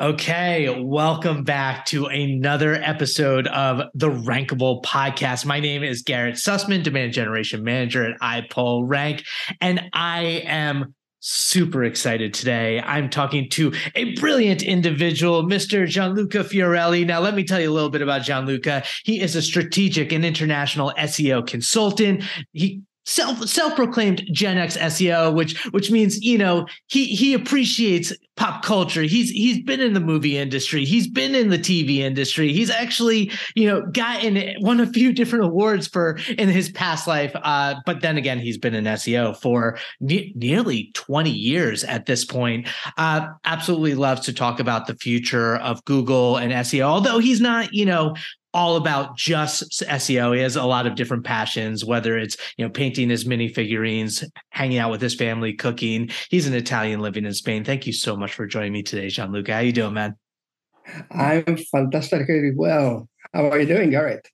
Okay, welcome back to another episode of the Rankable Podcast. My name is Garrett Sussman, Demand Generation Manager at iPullRank, and I am super excited today. I'm talking to a brilliant individual, Mr. Gianluca Fiorelli. Now, let me tell you a little bit about Gianluca. He is a strategic and international SEO consultant. He self self-proclaimed Gen X SEO, which which means you know he he appreciates pop culture. He's he's been in the movie industry. He's been in the TV industry. He's actually you know gotten won a few different awards for in his past life. Uh, but then again, he's been in SEO for ne- nearly twenty years at this point. Uh, absolutely loves to talk about the future of Google and SEO. Although he's not you know all about just SEO. He has a lot of different passions, whether it's you know painting his mini figurines, hanging out with his family, cooking. He's an Italian living in Spain. Thank you so much for joining me today, Gianluca. How you doing, man? I'm fantastically well. How are you doing, Garrett?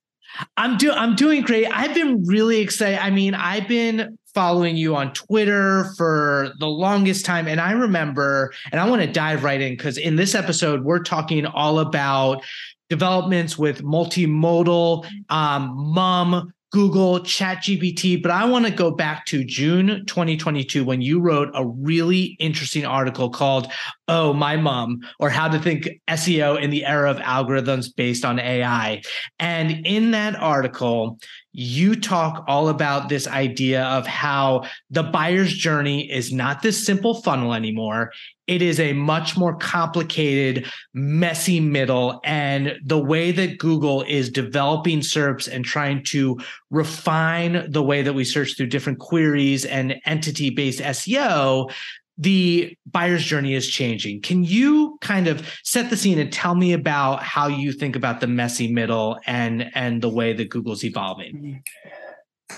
I'm doing I'm doing great. I've been really excited. I mean, I've been following you on Twitter for the longest time. And I remember, and I want to dive right in because in this episode, we're talking all about developments with multimodal, um, MUM, Google, ChatGPT. But I want to go back to June 2022 when you wrote a really interesting article called Oh, My Mom, or How to Think SEO in the Era of Algorithms Based on AI. And in that article, you talk all about this idea of how the buyer's journey is not this simple funnel anymore. It is a much more complicated, messy middle. And the way that Google is developing SERPs and trying to refine the way that we search through different queries and entity based SEO, the buyer's journey is changing. Can you kind of set the scene and tell me about how you think about the messy middle and and the way that Google's evolving?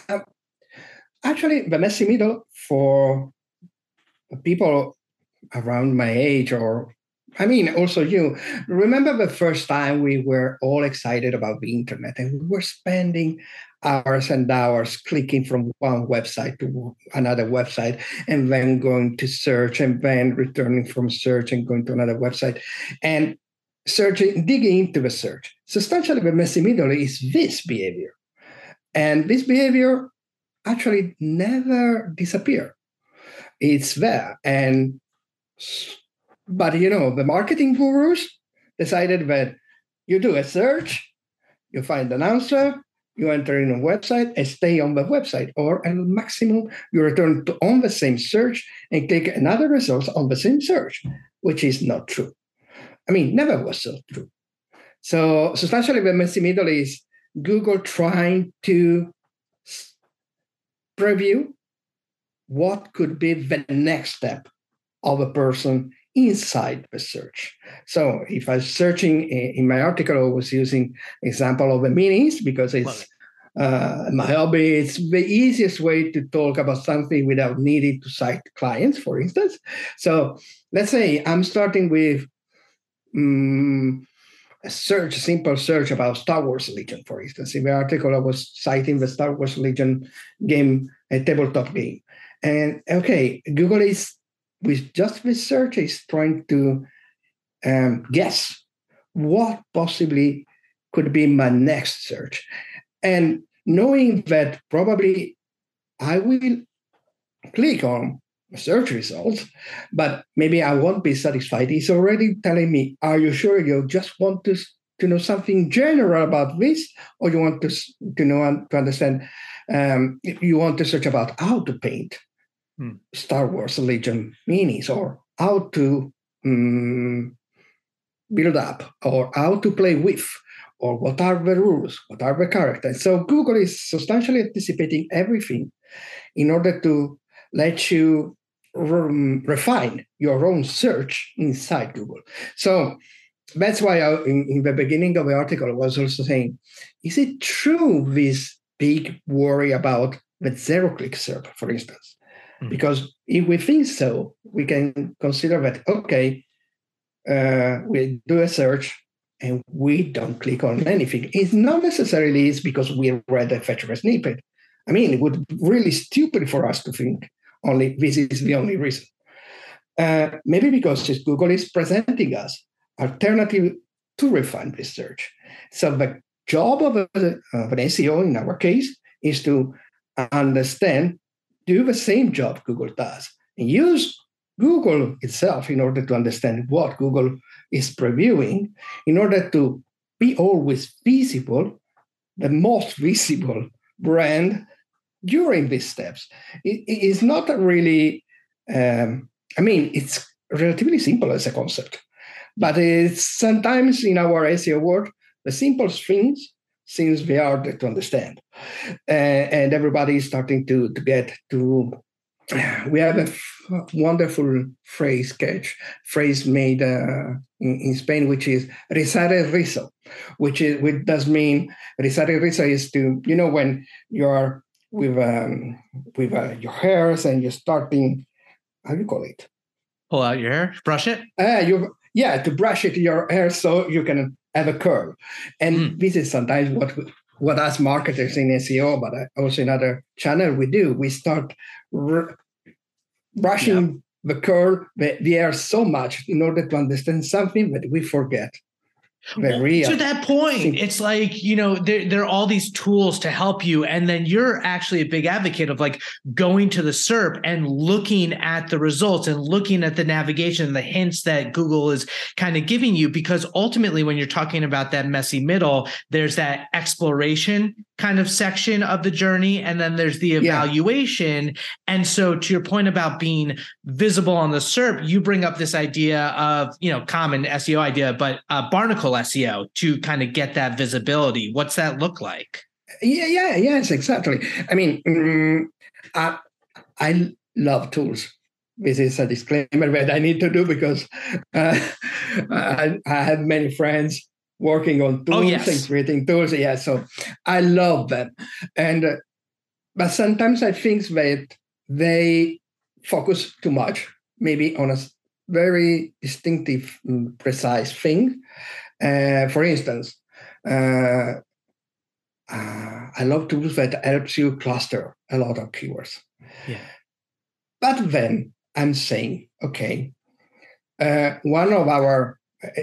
Um, actually, the messy middle for people around my age or I mean, also you remember the first time we were all excited about the internet and we were spending hours and hours clicking from one website to another website and then going to search and then returning from search and going to another website and searching, digging into the search. Substantially, the messy middle is this behavior. And this behavior actually never disappear. It's there. And but you know, the marketing gurus decided that you do a search, you find an answer, you enter in a website and stay on the website, or at maximum, you return to on the same search and click another result on the same search, which is not true. I mean, never was so true. So substantially, the messy middle is Google trying to preview what could be the next step of a person inside the search. So if I'm searching in my article, I was using example of the minis because it's uh, my hobby. It's the easiest way to talk about something without needing to cite clients, for instance. So let's say I'm starting with um, a search, a simple search about Star Wars Legion, for instance. In the article, I was citing the Star Wars Legion game, a tabletop game. And okay, Google is with just research is trying to um, guess what possibly could be my next search. And knowing that probably I will click on search results, but maybe I won't be satisfied. It's already telling me, are you sure you just want to, to know something general about this, or you want to, to know to understand, um, you want to search about how to paint hmm. Star Wars Legion minis or how to um, build up or how to play with or what are the rules, what are the characters. So Google is substantially anticipating everything in order to let you re- refine your own search inside Google. So that's why I, in, in the beginning of the article I was also saying, is it true this big worry about the zero-click SERP, for instance? Mm. Because if we think so, we can consider that, okay, uh, we do a search and we don't click on anything. It's not necessarily is because we read a feature snippet. I mean, it would be really stupid for us to think only this is the only reason. Uh, maybe because Google is presenting us alternative to refine research. So the job of, a, of an SEO in our case is to understand, do the same job Google does, and use Google itself in order to understand what Google is previewing, in order to be always visible, the most visible brand during these steps. it is not really, um, I mean, it's relatively simple as a concept, but it's sometimes in our SEO world, the simple things seems very hard to understand. Uh, and everybody is starting to, to get to we have a f- wonderful phrase catch phrase made uh, in, in, Spain, which is rizar el rizo, which is which does mean rizar el rizo is to you know when you're with um, with uh, your hairs and you're starting how do you call it? Pull out your hair, brush it. Uh, you yeah to brush it your hair so you can have a curl, and mm. this is sometimes what what us marketers in SEO, but also in other channel we do. We start r- brushing the curl, the, the air so much in order to understand something that we forget very well, to that point it's like you know there, there are all these tools to help you and then you're actually a big advocate of like going to the serp and looking at the results and looking at the navigation the hints that google is kind of giving you because ultimately when you're talking about that messy middle there's that exploration kind of section of the journey and then there's the evaluation. Yeah. and so to your point about being visible on the serp you bring up this idea of you know common seo idea but uh, barnacle seo to kind of get that visibility. What's that look like? Yeah yeah yes exactly. I mean um, I, I love tools. This is a disclaimer that i need to do because uh, I, I have many friends working on oh, tools oh, yes. and creating tools. Yeah, so I love them. And uh, but sometimes I think that they focus too much, maybe on a very distinctive, mm, precise thing. Uh, for instance, uh, uh, I love tools that helps you cluster a lot of keywords. Yeah. But then I'm saying, okay, uh, one of our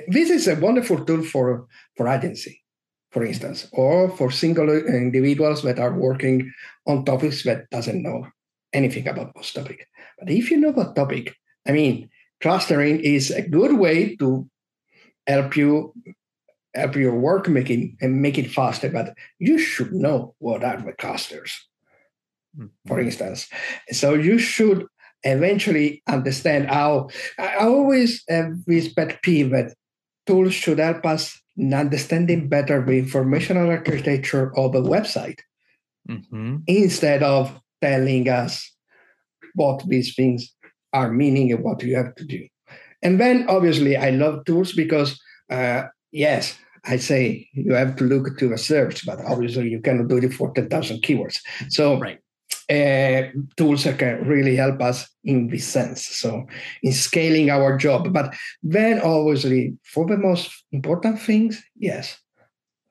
this is a wonderful tool for, for agency, for instance, or for single individuals that are working on topics that doesn't know anything about those topic. But if you know about topic, I mean, clustering is a good way to help you help your work making and make it faster. But you should know what are the clusters, mm-hmm. for instance. So you should eventually understand how I always have this pet peeve that tools should help us in understanding better the informational architecture of a website mm-hmm. instead of telling us what these things are meaning and what you have to do. And then obviously I love tools because uh, yes, I say you have to look to the search, but obviously you cannot do it for 10,000 keywords. So right uh, tools that can really help us in this sense. So in scaling our job. But then obviously for the most important things, yes,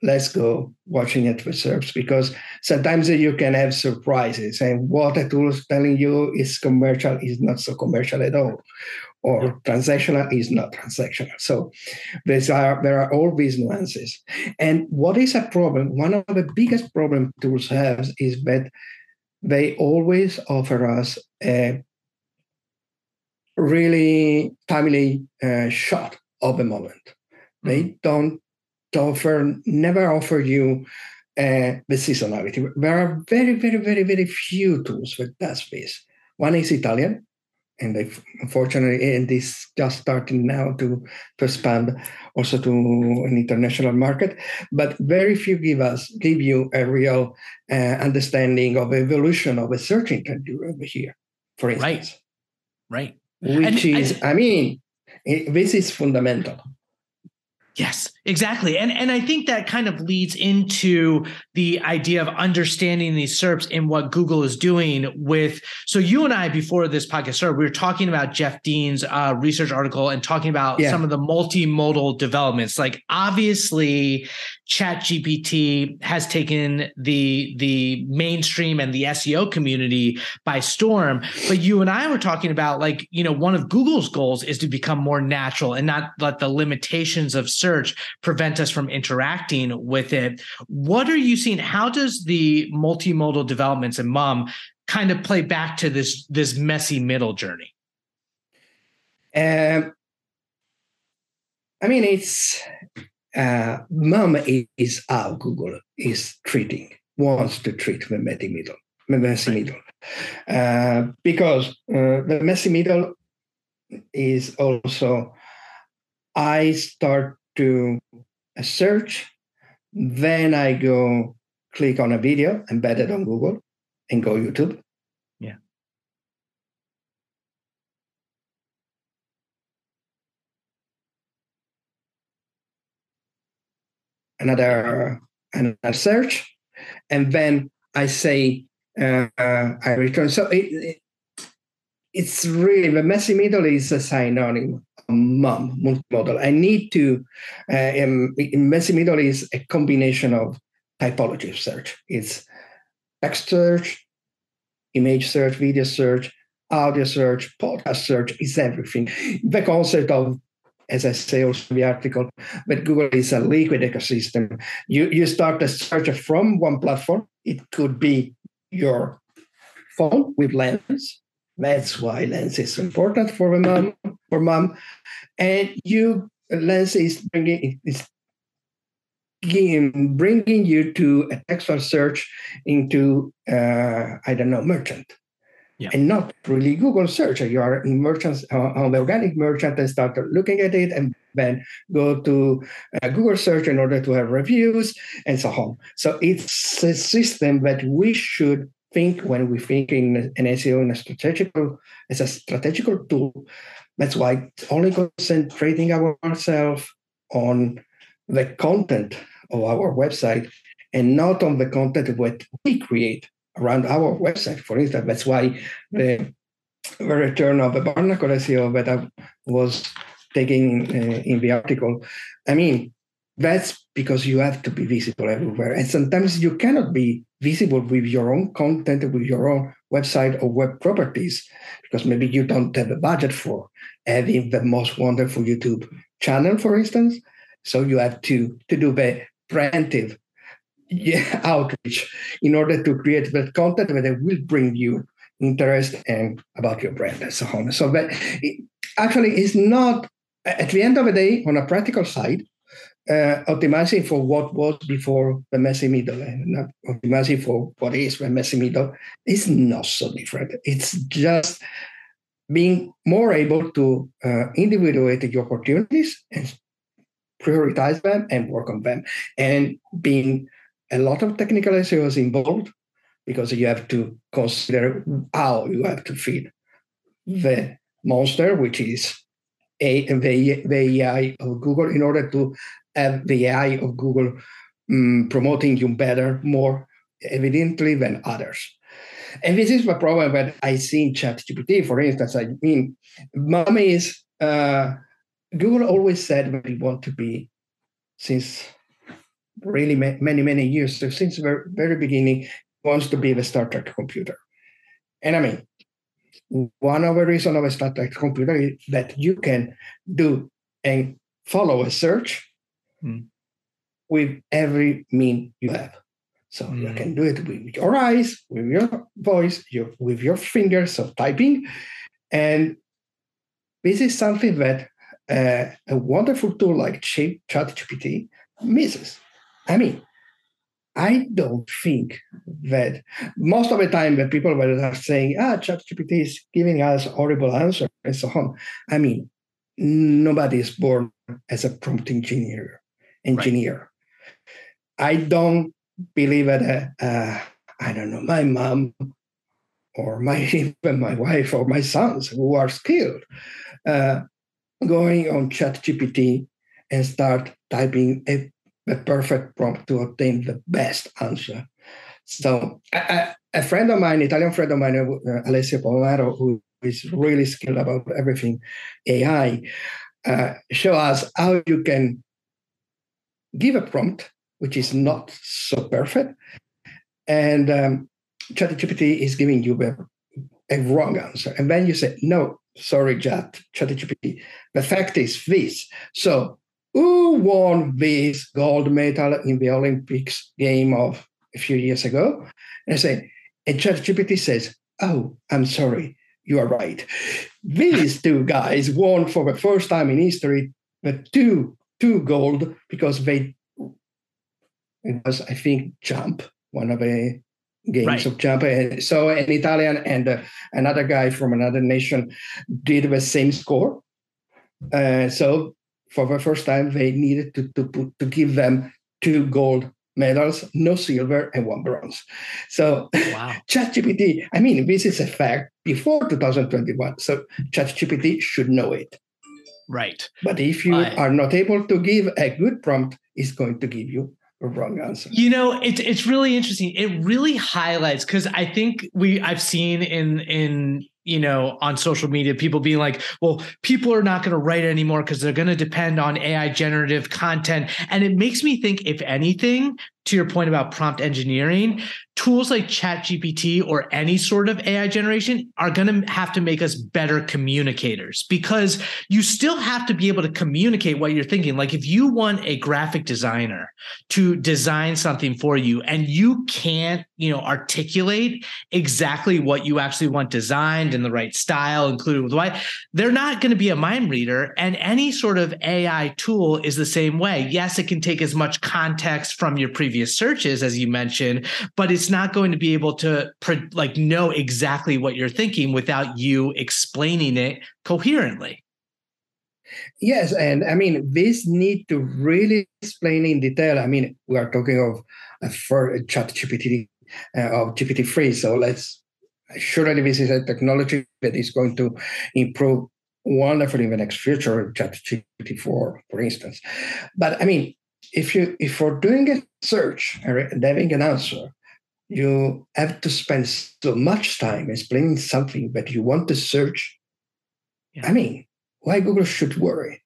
let's go watching it research because sometimes you can have surprises and what a tool is telling you is commercial is not so commercial at all or transactional is not transactional so there's are there are all these nuances and what is a problem one of the biggest problem tools have is that they always offer us a really timely uh, shot of the moment. Mm-hmm. They don't offer, never offer you uh, the seasonality. There are very, very, very, very few tools that does this. One is Italian, and they unfortunately and this just starting now to to expand also to an international market. But very few give us give you a real uh, understanding of the evolution of a search engine over here for instance. Right. Right which and is I, I mean this is fundamental Yes, exactly. And and I think that kind of leads into the idea of understanding these SERPs and what Google is doing with so you and I before this podcast started, we were talking about Jeff Dean's uh, research article and talking about yeah. some of the multimodal developments. Like obviously chat gpt has taken the the mainstream and the seo community by storm but you and i were talking about like you know one of google's goals is to become more natural and not let the limitations of search prevent us from interacting with it. What are you seeing? How does the multimodal developments in mum kind of play back to this this messy middle journey? Um i mean it's uh, mum is how Google is treating, wants to treat the messy middle, the messy middle. Uh, because uh, the messy middle is also, I start to a search, then I go click on a video embedded on Google and go YouTube. Yeah. Another another search, and then I say uh, I return. So it, it, it's really the messy middle is a synonym mum multimodal. I need to uh, in, in messy middle is a combination of typology of search. It's text search, image search, video search, audio search, podcast search is everything. The concept of as I say also in the article, but Google is a liquid ecosystem. You you start a search from one platform. It could be your phone with Lens. That's why Lens is important for a MUM. For MUM, and you Lens is bringing is bringing you to a textual search into uh, I don't know merchant yeah. and not really Google search. You are in merchants uh, on the organic merchant and start looking at it, and then go to uh, Google search in order to have reviews and so on. So it's a system that we should think when we think in an SEO in a strategical as a strategical tool. That's why only concentrating ourselves on the content of our website and not on the content that we create around our website, for instance. That's why the, the return of the Barnacle SEO that I was taking uh, in the article. I mean, that's because you have to be visible everywhere. And sometimes you cannot be visible with your own content, with your own website or web properties, because maybe you don't have a budget for having the most wonderful YouTube channel, for instance. So you have to, to do the preventive yeah, outreach in order to create that content that will bring you interest and about your brand and so on. So that it actually is not at the end of the day on a practical side. Uh, optimizing for what was before the messy middle and not optimizing for what is the messy middle is not so different. It's just being more able to uh, individuate the opportunities and prioritize them and work on them and being a lot of technical SEO is involved because you have to consider how you have to feed the monster, which is a, the, the AI of Google, in order to have the AI of Google um, promoting you better, more evidently than others. And this is the problem that I see in ChatGPT, for instance. I mean, mommy is, uh, Google always said that we want to be, since really many, many years. So since the very beginning, wants to be the Star Trek computer. And I mean, one of the reasons of a Star Trek computer is that you can do and follow a search mm. with every mean you have. So mm. you can do it with your eyes, with your voice, your, with your fingers of typing. And this is something that uh, a wonderful tool like ChatGPT misses. I mean, I don't think that most of the time the people that are saying, ah, ChatGPT is giving us horrible answers and so on. I mean, nobody is born as a prompt engineer. Engineer. Right. I don't believe that. Uh, uh, I don't know. My mom, or my even my wife, or my sons who are skilled, uh, going on ChatGPT and start typing a, a perfect prompt to obtain the best answer. So a, a friend of mine, Italian friend of mine, uh, Alessio Pomaro, who is really skilled about everything AI, uh, show us how you can give a prompt which is not so perfect, and um, ChatGPT is giving you a, a wrong answer, and then you say, "No, sorry, Chat ChatGPT. The fact is this." So, who won this gold medal in the Olympics game of a few years ago? And I say, and ChatGPT says, "Oh, I'm sorry." You are right. These two guys won for the first time in history the two two gold because they it was I think jump one of the games right. of jump. So an Italian and uh, another guy from another nation did the same score. Uh, so for the first time, they needed to to to give them two gold medals, no silver, and one bronze. So wow. ChatGPT, I mean, this is a fact before 2021. So ChatGPT should know it. Right. But if you are not able to give a good prompt, it's going to give you a wrong answer. You know, it's it's really interesting. It really highlights because I think we I've seen in in you know on social media people being like well people are not going to write anymore because they're going to depend on ai generative content and it makes me think if anything to your point about prompt engineering, tools like ChatGPT or any sort of AI generation are going to have to make us better communicators because you still have to be able to communicate what you're thinking. Like if you want a graphic designer to design something for you and you can't, you know, articulate exactly what you actually want designed in the right style, included with why, they're not going to be a mind reader. And any sort of AI tool is the same way. Yes, it can take as much context from your previous previous searches, as you mentioned, but it's not going to be able to like know exactly what you're thinking without you explaining it coherently. Yes, and I mean this need to really explain in detail. I mean, we are talking of a for chat GPT uh, of GPT three, so let's surely this is a technology that is going to improve wonderfully in the next future, chat GPT four, for instance. But I mean, if you if for doing a search and having an answer, you have to spend so much time explaining something that you want to search. Yeah. I mean, why Google should worry?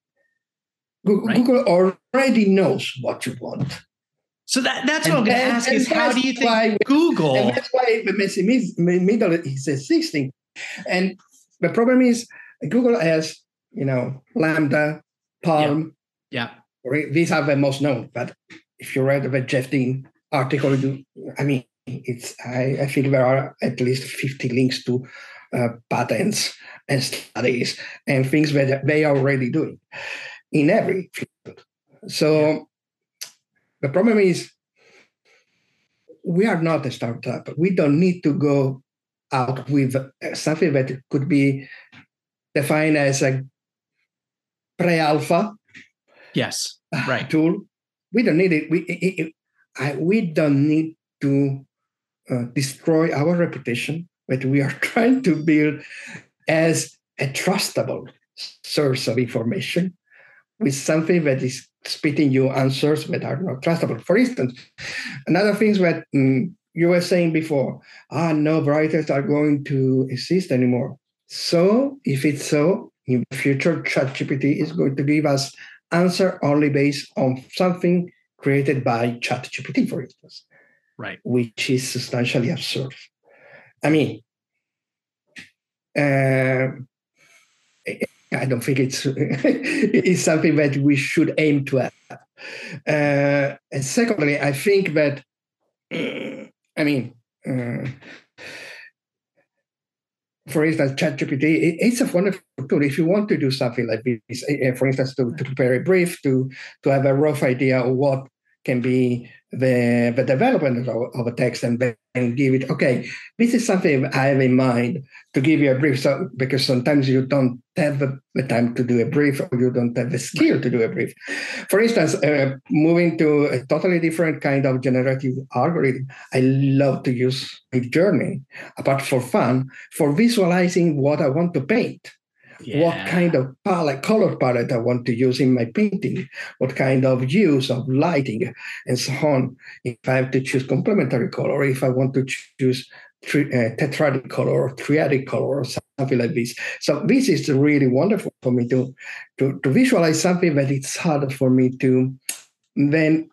Google, right. Google already knows what you want. So that, that's and, what I'm going to ask is how do you think why, Google? And that's why the middle is existing. And the problem is Google has, you know, LaMDA, PaLM, yeah. yeah these are the most known. But if you read the Jeff Dean article, I mean, it's I, I think there are at least 50 links to uh, patents and studies and things that they are already doing in every field. So the problem is we are not a startup. We don't need to go out with something that could be defined as a pre-alpha. Yes right. tool. We don't need it. We it, it, I, we don't need to uh, destroy our reputation, but we are trying to build as a trustable source of information with something that is spitting you answers that are not trustable. For instance, another thing that um, you were saying before, ah, no writers are going to exist anymore. So, if it's so, in the future, ChatGPT is going to give us answer only based on something created by ChatGPT, for instance. Right. Which is substantially absurd. I mean, uh, I don't think it's it's something that we should aim to have. Uh, and secondly, I think that I mean uh, for instance, ChatGPT, it's a wonderful tool. If you want to do something like this, eh, eh, for instance, to, to prepare a brief, to to have a rough idea of what can be the, the development of, of a text and then give it, okay, this is something I have in mind to give you a brief. So, because sometimes you don't have the, time to do a brief or you don't have the skill to do a brief. For instance, uh, moving to a totally different kind of generative algorithm, I love to use Midjourney, apart for fun, for visualizing what I want to paint yeah. what kind of palette, color palette I want to use in my painting, what kind of use of lighting, and so on. If I have to choose complementary color, if I want to choose tri- uh, tetradic color or triadic color or something like this. So this is really wonderful for me to, to, to visualize something that it's hard for me to then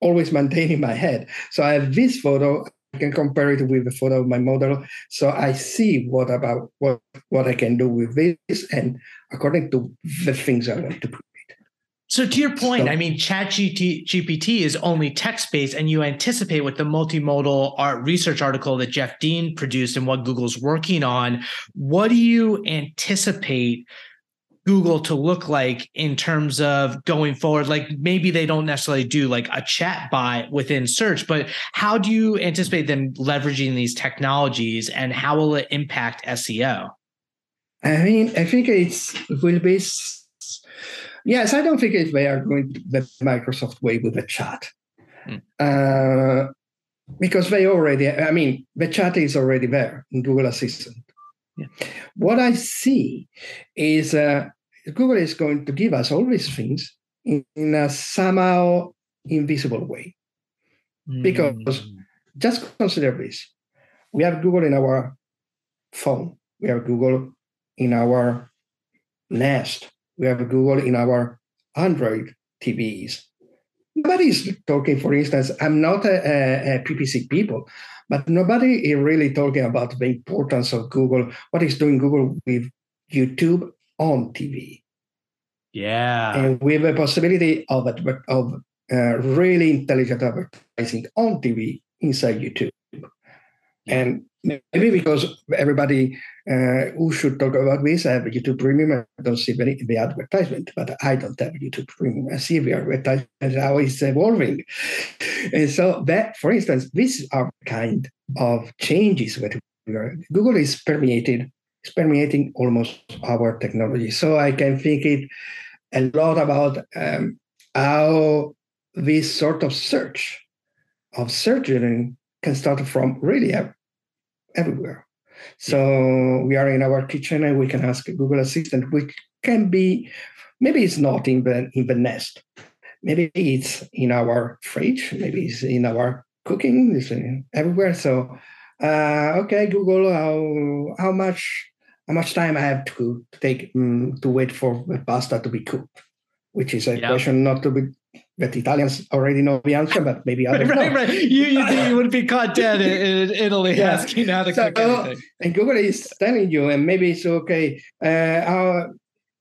always maintain in my head. So I have this photo, can compare it with the photo of my model. So I see what about what what I can do with this, and according to the things I want to create. So to your point, so, I mean, Chat GPT is only text based, and you anticipate with the multimodal art research article that Jeff Dean produced and what Google's working on. What do you anticipate Google to look like in terms of going forward? Like maybe they don't necessarily do like a chat bot within search, but how do you anticipate them leveraging these technologies and how will it impact SEO? I mean, I think it's will be yes, I don't think it's they are going the Microsoft way with the chat. Mm. Uh, because they already, I mean, the chat is already there in Google Assistant. Yeah. What I see is uh, Google is going to give us all these things in, in a somehow invisible way. Mm. Because just consider this we have Google in our phone, we have Google in our Nest, we have Google in our Android TVs. Nobody's talking, for instance, I'm not a, a, a PPC people, but nobody is really talking about the importance of Google, what is doing Google with YouTube on TV. Yeah. And we have a possibility of, of uh, really intelligent advertising on TV inside YouTube. And maybe because everybody uh, who should talk about this I have YouTube Premium, I don't see the, the advertisement, but I don't have YouTube Premium. I see the advertisement, how it's evolving. And so that, for instance, these are kind of changes that Google is permeated permeating almost our technology. So I can think it a lot about um, how this sort of search of engine can start from really everywhere. So we are in our kitchen and we can ask Google Assistant, which can be maybe it's not in the in the nest, maybe it's in our fridge, maybe it's in our cooking, it's everywhere. So uh, okay, Google, how how much how much time I have to take um, to wait for the pasta to be cooked, which is a yeah. question not to be that Italians already know the answer, but maybe others right, don't. right. You you think you would be caught dead in, in Italy yeah. asking how to so, cook anything. And Google is telling you, and maybe it's okay. Uh, uh,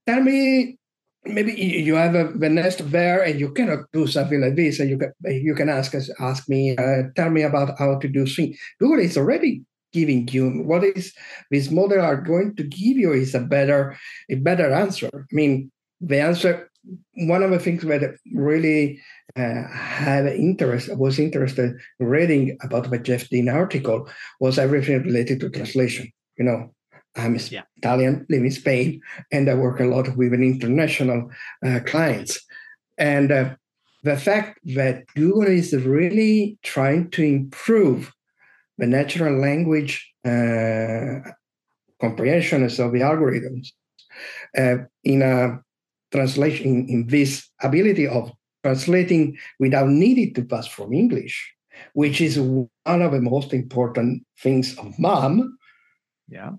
tell me, maybe you have a, the nest there, and you cannot do something like this, and you can you can ask us, ask me, uh, tell me about how to do things. Google is already giving you what is this model are going to give you is a better a better answer. I mean the answer one of the things that really uh, had interest was interested in reading about the jeff dean article was everything related to translation. You know i'm yeah. italian live in spain and i work a lot with an international uh, clients. And uh, the fact that google is really trying to improve the natural language uh, comprehension of the algorithms uh, in a translation in, this ability of translating without needing to pass from English, which is one of the most important things of MUM. Yeah,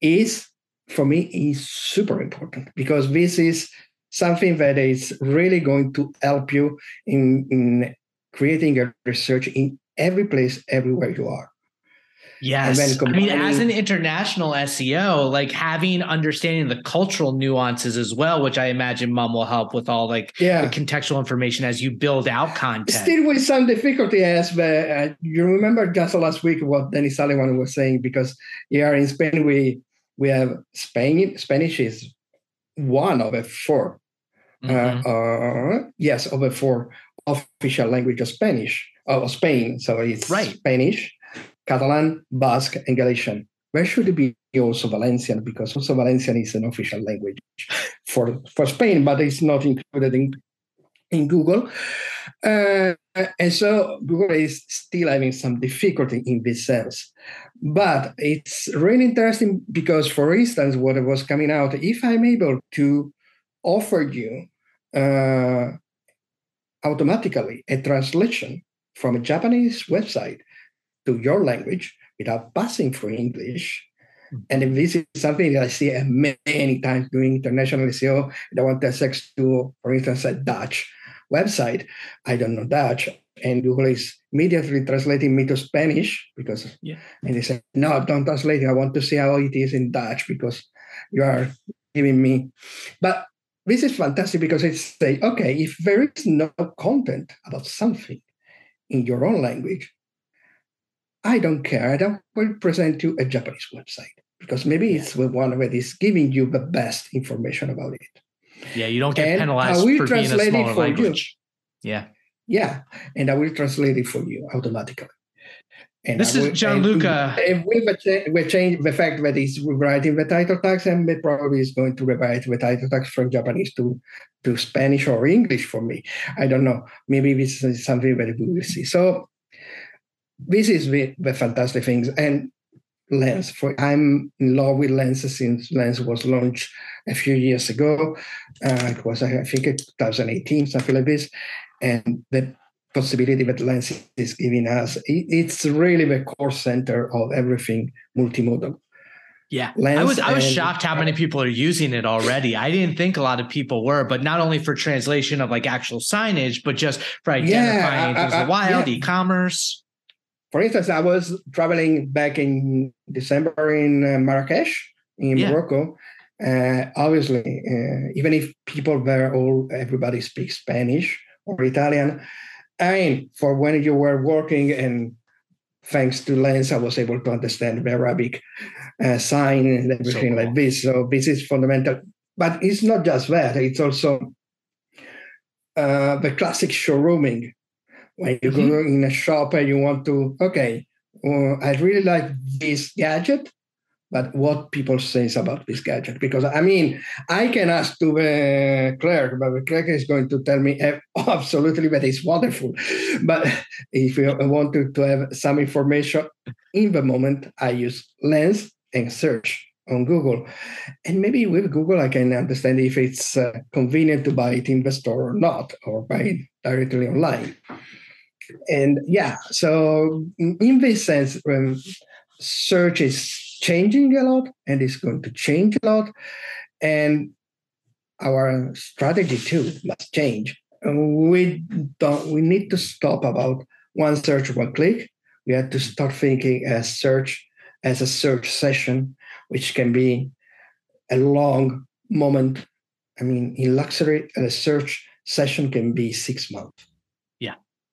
is for me is super important because this is something that is really going to help you in, in creating a research in every place, everywhere you are. Yes. I mean, as an international SEO, like having understanding the cultural nuances as well, which I imagine MUM will help with all like yeah. the contextual information as you build out content. Still with some difficulty, as but uh, you remember just last week what Danny Sullivan was saying, because here in Spain, we we have Spain, Spanish is one of the 4 uh, mm-hmm. uh, uh, yes, of the four official language of Spanish, of Spain. So it's right. Spanish, Catalan, Basque, and Galician. Where should it be also Valencian? Because also Valencian is an official language for, for Spain, but it's not included in, in Google. Uh, and so Google is still having some difficulty in this sense. But it's really interesting because, for instance, what was coming out, if I'm able to offer you uh, automatically a translation from a Japanese website to your language without passing through English, hmm. and this is something that I see many times doing international SEO. I want to access to, for instance, a Dutch website. I don't know Dutch. And Google is immediately translating me to Spanish because, yeah. and they say, no, don't translate it. I want to see how it is in Dutch because you are giving me. But this is fantastic because it's say, okay, if there is no content about something in your own language, I don't care. I don't will present you a Japanese website because maybe it's the one that is giving you the best information about it. Yeah, you don't get and penalized I will for translate being a smaller it for language. You. Yeah. Yeah, and I will translate it for you automatically. And this will, is Gianluca. And we we change the fact that he's rewriting the title tags, and it probably is going to rewrite the title tags from Japanese to, to Spanish or English for me. I don't know. Maybe this is something that we will see. So this is the, the fantastic things. And Lens. For I'm in love with Lens since Lens was launched a few years ago. Uh, it was I think 2018, something like this, and the possibility that Lens is giving us, it's really the core center of everything multimodal. Yeah, Lens I was I was shocked how many people are using it already. I didn't think a lot of people were, but not only for translation of like actual signage, but just for identifying yeah, things the wild, yeah. e-commerce for instance, I was traveling back in December in uh, Marrakesh in yeah. Morocco. Uh, obviously, uh, even if people there all everybody speaks Spanish or Italian, I mean, for when you were working and thanks to Lens, I was able to understand the Arabic uh, sign and everything so cool. like this. So this is fundamental. But it's not just that; it's also uh, the classic showrooming when you mm-hmm. go in a shop and you want to okay uh, i really like this gadget but what people say about this gadget because i mean i can ask to the clerk but the clerk is going to tell me absolutely that it's wonderful but if you want to, to have some information in the moment i use lens and search on Google. And maybe with Google, I can understand if it's uh, convenient to buy it in the store or not, or buy it directly online and yeah, so in this sense, search is changing a lot and it's going to change a lot. And our strategy too must change. We don't. We need to stop about one search, one click. We have to start thinking as search as a search session, which can be a long moment. I mean, in luxury, a search session can be six months.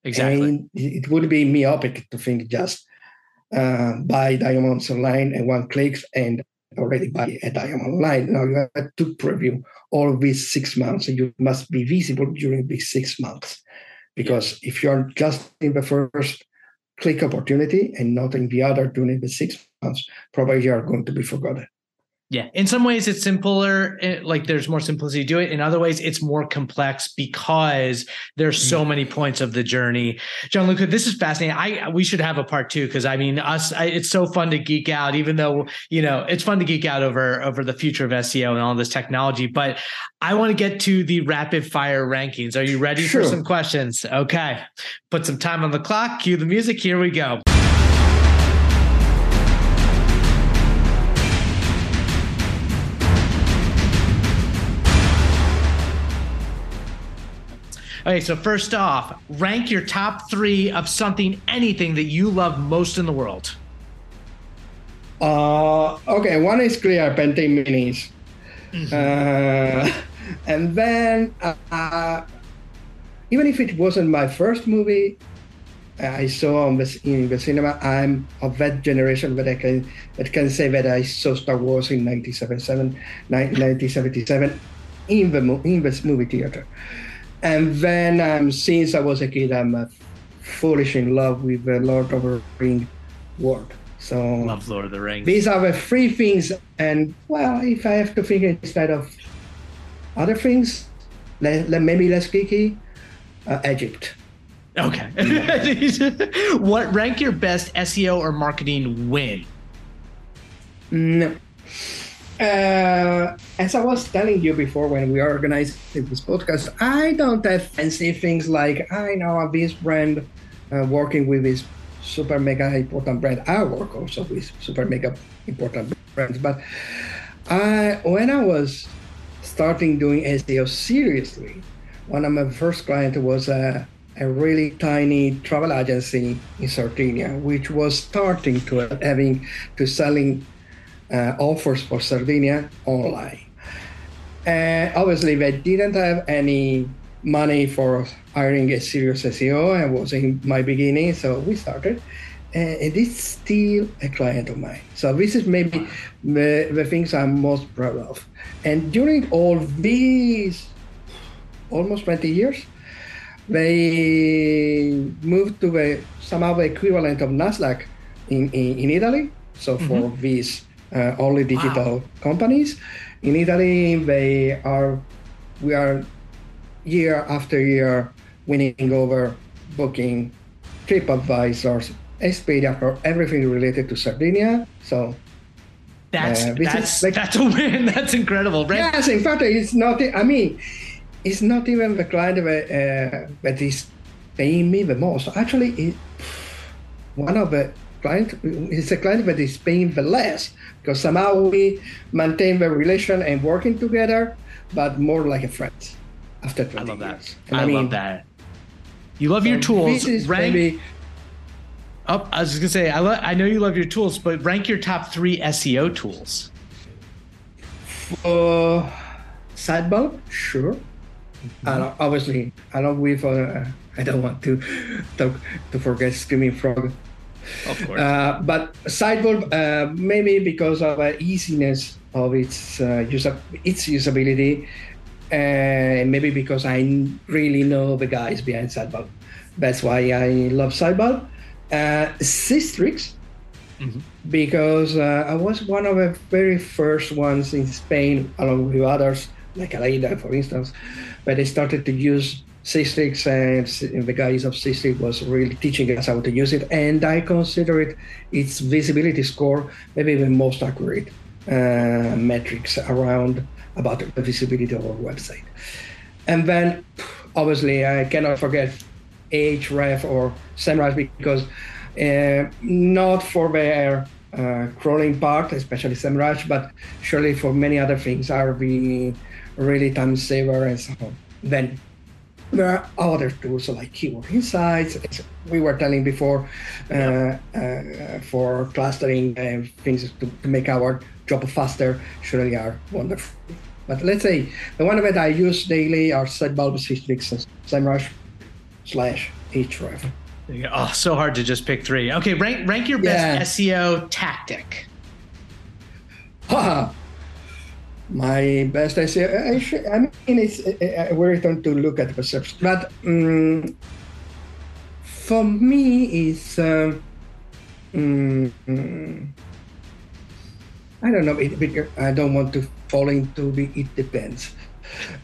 Exactly. And it would be myopic to think just uh, buy diamonds online and one clicks and already buy a diamond online. Now you have to preview all of these six months and you must be visible during these six months. Because yeah. if you're just in the first click opportunity and not in the other during the six months, probably you are going to be forgotten. Yeah. In some ways, it's simpler. Eh, like there's more simplicity to do it. In other ways, it's more complex because there's so mm-hmm. many points of the journey. Gianluca, this is fascinating. I we should have a part two because I mean, us. I, it's so fun to geek out. Even though you know it's fun to geek out over over the future of SEO and all this technology. But I want to get to the rapid fire rankings. Are you ready sure. for some questions? Okay. Put some time on the clock. Cue the music. Here we go. Okay, so first off, rank your top three of something, anything that you love most in the world. Uh, okay, one is clear Pentair Minis. Mm-hmm. Uh, and then, uh, even if it wasn't my first movie, I saw on the, in the cinema. I'm of that generation that I can that can say that I saw Star Wars in 1977, 1977 in the in the movie theater. And then um, since I was a kid, I'm uh, foolish in love with the Lord of the Rings world. So love Lord of the Rings. These are the three things. And well, if I have to think instead of other things, maybe less geeky, uh, Egypt. Okay. what rank your best SEO or marketing win? No. Uh, as I was telling you before when we organized this podcast, I don't have fancy things like I know this brand uh, working with this super mega important brand. I work also with super mega important brands, but I when I was starting doing SEO seriously, one of my first clients was a, a really tiny travel agency in Sardinia, which was starting to having to selling Uh, offers for Sardinia online. And obviously, they didn't have any money for hiring a serious SEO. I was in my beginning, so we started. And it is still a client of mine. So this is maybe the, the things I'm most proud of. And during all these almost 20 years, they moved to the somehow the equivalent of Nasdaq in, in, in Italy. So for mm-hmm. these uh, only digital wow. companies. In Italy, they are we are year after year winning over booking TripAdvisor, Expedia for everything related to Sardinia. So that's uh, that's like, that's a win. That's incredible, right? Yes, in fact, it's not. I mean, it's not even the client that, uh, that is paying me the most. Actually, it, one of the client is a client but is paying the less because somehow we maintain the relation and working together, but more like a friend after 20 I love that. I, I mean, love that. You love your tools. Rank. Maybe, oh, I was just gonna say I lo- I know you love your tools, but rank your top three SEO tools. Uh, Sitebulb, sure. Mm-hmm. Uh, obviously, I don't with. Uh, I don't want to talk to forget Screaming Frog of course. Uh, but Sitebulb, uh, maybe because of the easiness of its uh, user, its usability, and maybe because I really know the guys behind Sitebulb. That's why I love Sitebulb. Uh, Sistrix, mm-hmm. because uh, I was one of the very first ones in Spain, along with others, like Aleyda, for instance, but they started to use Sistrix and the guys of Sistrix was really teaching us how to use it, and I consider it its visibility score maybe the most accurate uh, metrics around about the visibility of our website. And then, obviously, I cannot forget Ahref or SEMrush because uh, not for their uh, crawling part, especially SEMrush, but surely for many other things are the really time saver and so on. Then there are other tools like Keyword Insights. We were telling before uh, uh, for clustering uh, things to, to, make our job faster. Surely are wonderful. But let's say the one that I use daily are Sitebulb, Sistrix, and SEMrush slash Ahref. Oh, so hard to just pick three. Okay, rank rank your best yeah. SEO tactic. my best I say I, should, I mean it's uh, we return to look at the perception but um, for me it's uh, um, I don't know it, I don't want to fall into the it depends.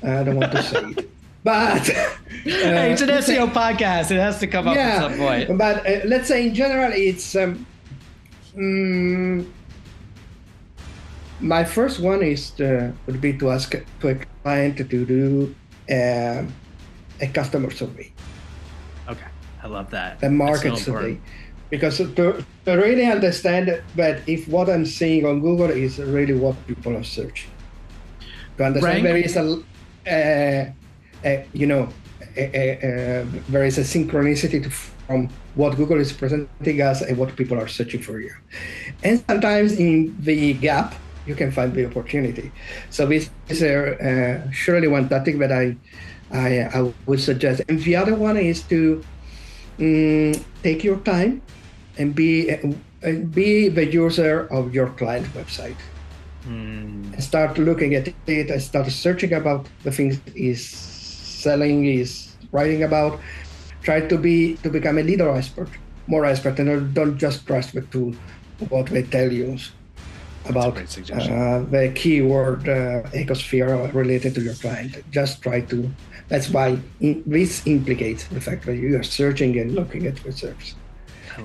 I don't want to say it. But uh, hey, it's an SEO say, podcast. It has to come up yeah, at some point. but uh, let's say in general it's um, mm, my first one is to, would be to ask to a client to do uh, a customer survey. Okay, I love that. A market survey, because to, to really understand that if what I'm seeing on Google is really what people are searching, to understand Rank. there is a, uh, a you know, a, there is a synchronicity to, from what Google is presenting us and what people are searching for you. and sometimes in the gap you can find the opportunity. So this is uh, surely one tactic that I, I, I would suggest. And the other one is to um, take your time and be uh, be the user of your client website. Mm. Start looking at it and start searching about the things is selling, is writing about. Try to be to become a leader expert, more expert, and don't just trust the tool, what they tell you about uh, the keyword uh, ecosphere related to your client. Just try to That's why in, this implicates the fact that you are searching and looking at research.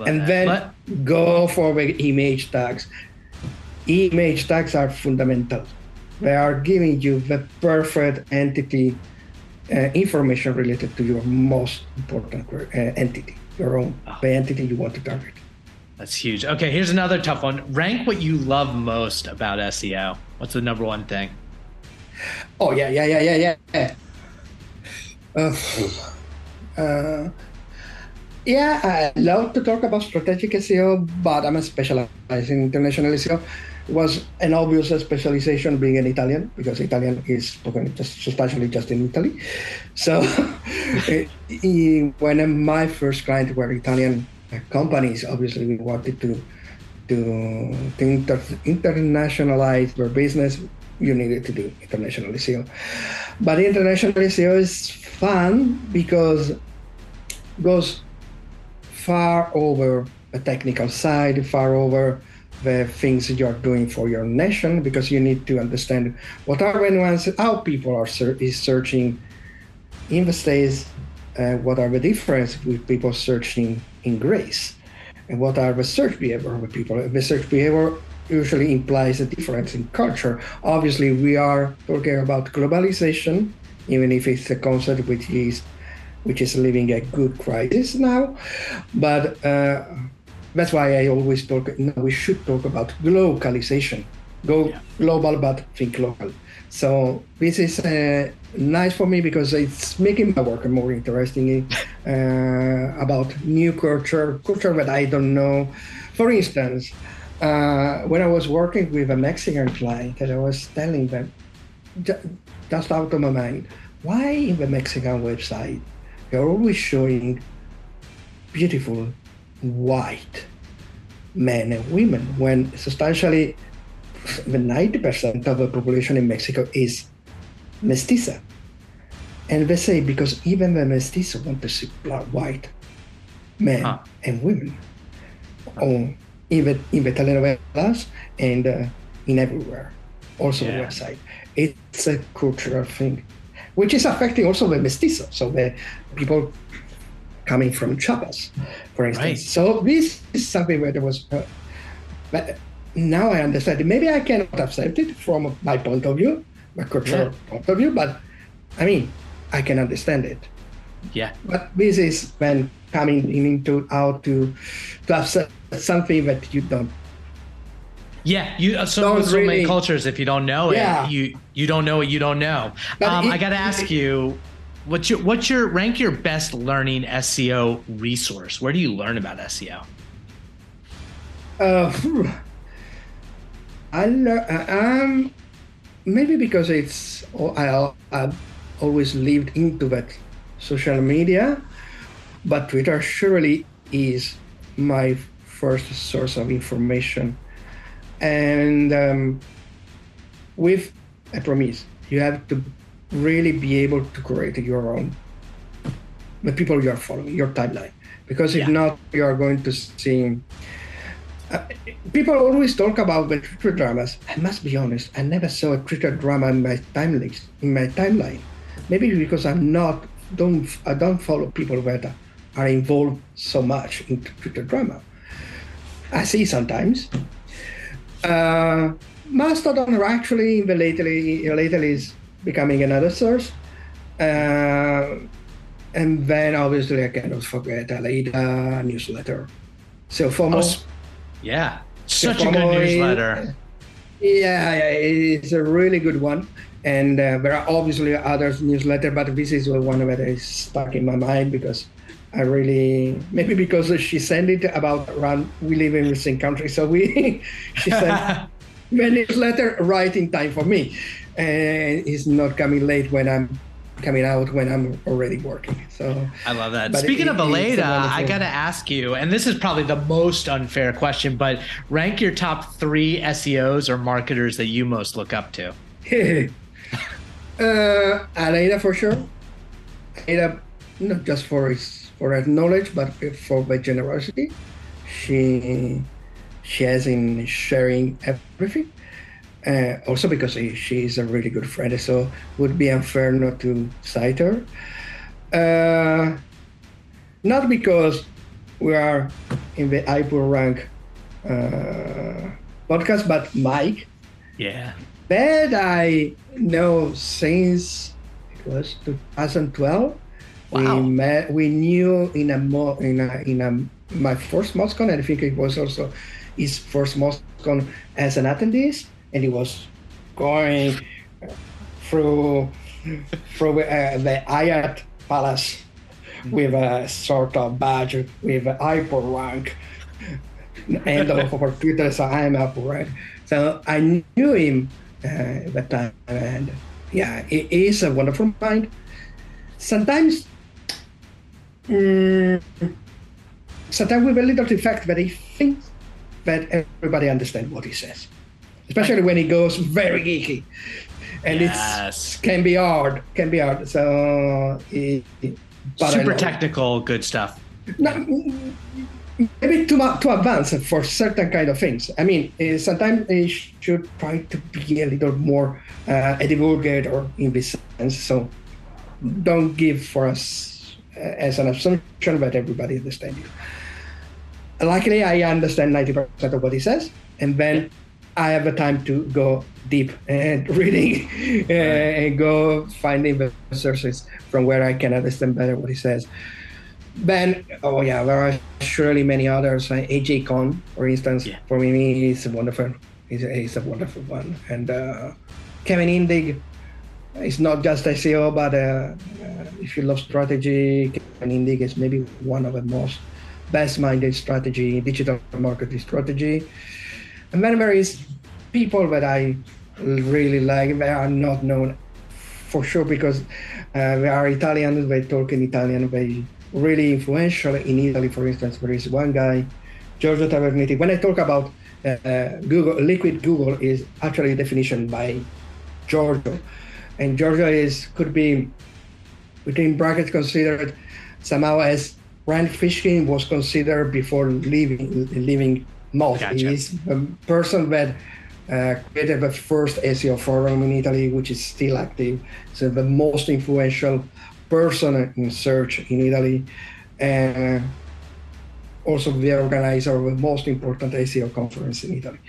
And that. then go for the image tags. Image tags are fundamental. They are giving you the perfect entity uh, information related to your most important uh, entity, your own, Oh. the entity you want to target. That's huge. Okay, here's another tough one. Rank what you love most about SEO. What's the number one thing? Oh yeah, yeah, yeah, yeah, yeah. Uh, uh, yeah, I love to talk about strategic SEO, but I'm a specialized in international SEO. It was an obvious specialization being an Italian because Italian is spoken just substantially just in Italy. So when my first client were Italian companies, obviously we wanted to to, to inter, internationalize their business, you needed to do international SEO. But international SEO is fun because goes far over the technical side, far over the things you're doing for your nation, because you need to understand what are the nuances, how people are ser- is searching in the States, uh, what are the differences with people searching in Greece, and what are the search behavior of the people. The search behavior usually implies a difference in culture. Obviously, we are talking about globalization, even if it's a concept which is which is living a good crisis now. But uh, that's why I always talk. No, we should talk about globalization. Go Yeah. global, but think local. So this is uh, nice for me because it's making my work more interesting uh, about new culture, culture that I don't know. For instance, uh, when I was working with a Mexican client, and I was telling them, just out of my mind, why in the Mexican website you're always showing beautiful white men and women when substantially 90% of the population in Mexico is mestiza. And they say because even the mestizo want to see black, white men Huh. and women on in the, in the telenovelas and uh, in everywhere, also Yeah. the website. It's a cultural thing, which is affecting also the mestizo, so the people coming from Chiapas, for instance. Right. So this is something where there was, uh, but now I understand. it. Maybe I cannot accept it from my point of view, my cultural Yeah. point of view, but I mean, I can understand it. Yeah. But this is when coming into how to to have something that you don't. Yeah, you uh, so, with so many cultures. If you don't know Yeah. it, you you don't know what you don't know. Um, I got to ask you, what's your what's your rank your best learning SEO resource? Where do you learn about SEO? Uh, I lear- uh, um, maybe because it's oh, I I've always lived into that social media, but Twitter surely is my first source of information, and um, with a promise you have to really be able to create your own the people you are following your timeline because if Yeah. not you are going to see people always talk about the Twitter dramas. I must be honest, I never saw a Twitter drama in my timeline. In my timeline, maybe because I'm not don't I don't follow people that are involved so much in Twitter drama. I see sometimes. Uh, Mastodon are actually in the lately lately is becoming another source. Uh, and then obviously I cannot forget Aleyda newsletter. So FOMO. Oh, s- yeah, such a good newsletter. Yeah, it's a really good one. And uh, there are obviously other newsletter, but this is one that is stuck in my mind because I really maybe because she sent it about around we live in the same country, so we she sent the newsletter right in time for me, and it's not coming late when I'm coming out when I'm already working. So I love that. Speaking it- of Aleyda, I got to ask you, and this is probably the most unfair question, but rank your top three SEOs or marketers that you most look up to. uh, Aleyda for sure. Aleyda, not just for his for her knowledge, but for the generosity she she has in sharing everything. Uh, also because she she's a really good friend, so would be unfair not to cite her. Uh, not because we are in the iPullRank uh, podcast, but Mike. Yeah. That I know since it was 2012. Wow. We met. We knew in a mo- in a in a my first MozCon, and I think it was also his first MozCon as an attendee, and he was going through through uh, the Ayat Palace with a sort of badge with a iPullRank and over Twitter, so I'm up right. So I knew him uh, that time, and yeah, he is a wonderful mind. Sometimes, mm, sometimes with a little defect that he thinks that everybody understands what he says, especially when he goes very geeky, and Yes. it can be hard. Can be hard. So he, but Super technical, good stuff. no, maybe too much too advanced for certain kind of things. I mean, uh, sometimes they should try to be a little more uh, a divulgator in this sense. So don't give for us uh, as an assumption that everybody understands you. Luckily, I understand ninety percent of what he says, and then I have a time to go deep and reading uh, and go finding the sources from where I can understand better what he says. Then, oh yeah, there are surely many others. Uh, AJ Kohn, for instance, Yeah. for me, is wonderful. He's a, he's a wonderful one. And uh, Kevin Indig is not just SEO, but uh, uh, if you love strategy, Kevin Indig is maybe one of the most best-minded strategy, digital marketing strategy. Is people that I really like. They are not known for sure because uh, they are Italian. They talk in Italian. They really influential in Italy. For instance, there is one guy, Giorgio Taverniti. When I talk about uh, Google, liquid Google is actually a definition by Giorgio, and Giorgio is could be between brackets considered somehow as Rand Fishkin was considered before leaving leaving Moz. Gotcha. He is a person that uh, created the first SEO forum in Italy, which is still active. So the most influential person in search in Italy, and also the organizer of the most important SEO conference in Italy.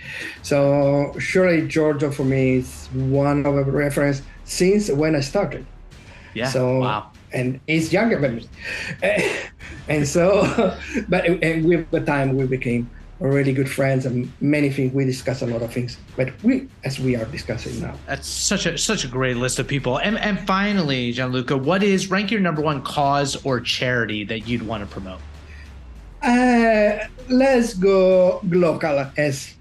So surely Giorgio for me is one of the reference since when I started Yeah. So- wow. and he's younger than me. and so, but and with the time we became really good friends and many things. We discuss a lot of things, but we, as we are discussing now. That's such a such a great list of people. And and finally, Gianluca, what is rank your number one cause or charity that you'd want to promote? Uh, let's go local, as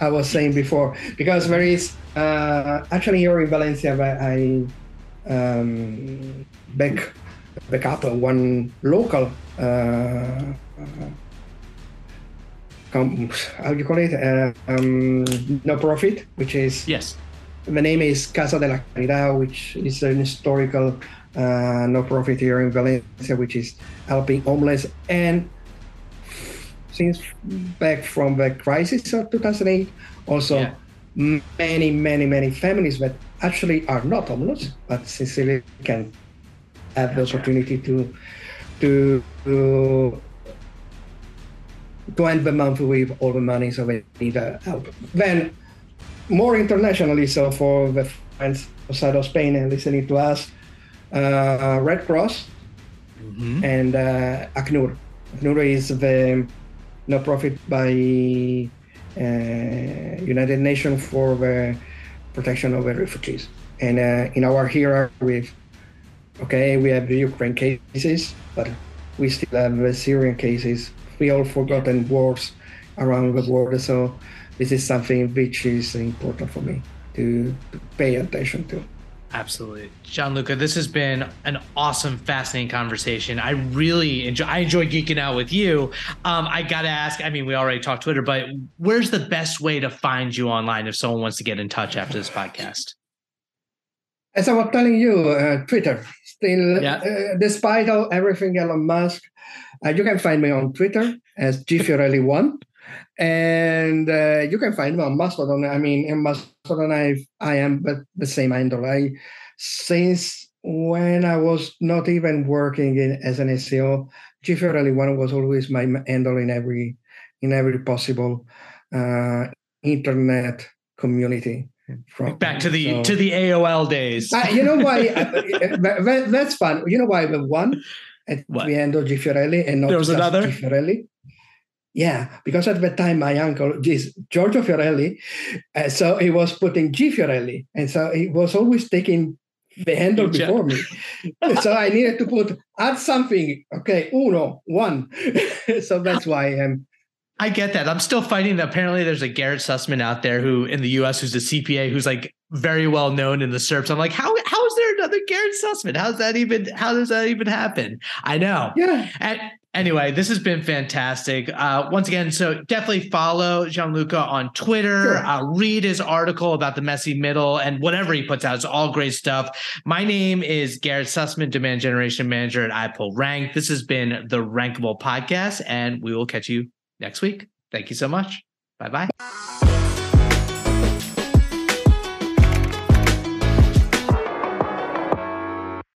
I was saying before, because there is uh, actually here in Valencia, I um, back back up one local. Uh, com- how do you call it? Uh, um, no profit, which is Yes. the name is Casa de la Caridad, which is an historical uh, no profit here in Valencia, which is helping homeless and since back from the crisis of 2008, also Yeah. many, many, many families that actually are not homeless, but sincerely can have the opportunity to to to to end the month with all the money, so they need help. Then more internationally, so for the friends outside of Spain and listening to us, uh, Red Cross Mhm. and uh, ACNUR. ACNUR is the no profit by uh, United Nations for the protection of the refugees. And uh, in our here with okay, we have the Ukraine cases, but we still have the Syrian cases. We all forgotten wars around the world, so this is something which is important for me to, to pay attention to. Absolutely. Gianluca, this has been an awesome, fascinating conversation. I really enjoy I enjoy geeking out with you. Um, I gotta ask, I mean, we already talked Twitter, but where's the best way to find you online if someone wants to get in touch after this podcast? As I was telling you, uh, Twitter. Still, Yeah. uh, despite all everything Elon Musk, uh, you can find me on Twitter as gfiorelli1. and uh, you can find me on Mastodon. I mean, in Mastodon, I I am but the same handle. I since when I was not even working in, as an SEO, G Fiorelli one was always my handle in every in every possible uh, internet community. From, Back to the so, to the AOL days. uh, you know why? that, that's fun. You know why have one at what? the end of G and not there was another G Yeah, because at the time my uncle is Giorgio Fiorelli, uh, so he was putting G Fiorelli, and so he was always taking the handle before me. so I needed to put add something. Okay, uno, one. so that's why I'm. I get that. I'm still fighting. Apparently, there's a Garrett Sussman out there who in the U.S. who's a CPA who's like very well known in the SERPs. I'm like, how how is there another Garrett Sussman? How's that even? How does that even happen? I know. Yeah. And anyway, this has been fantastic. Uh, once again, so definitely follow Gianluca on Twitter. Sure. Uh, read his article about the messy middle and whatever he puts out. It's all great stuff. My name is Garrett Sussman, Demand Generation Manager at iPullRank. This has been the Rankable Podcast, and we will catch you next week. Thank you so much. Bye bye.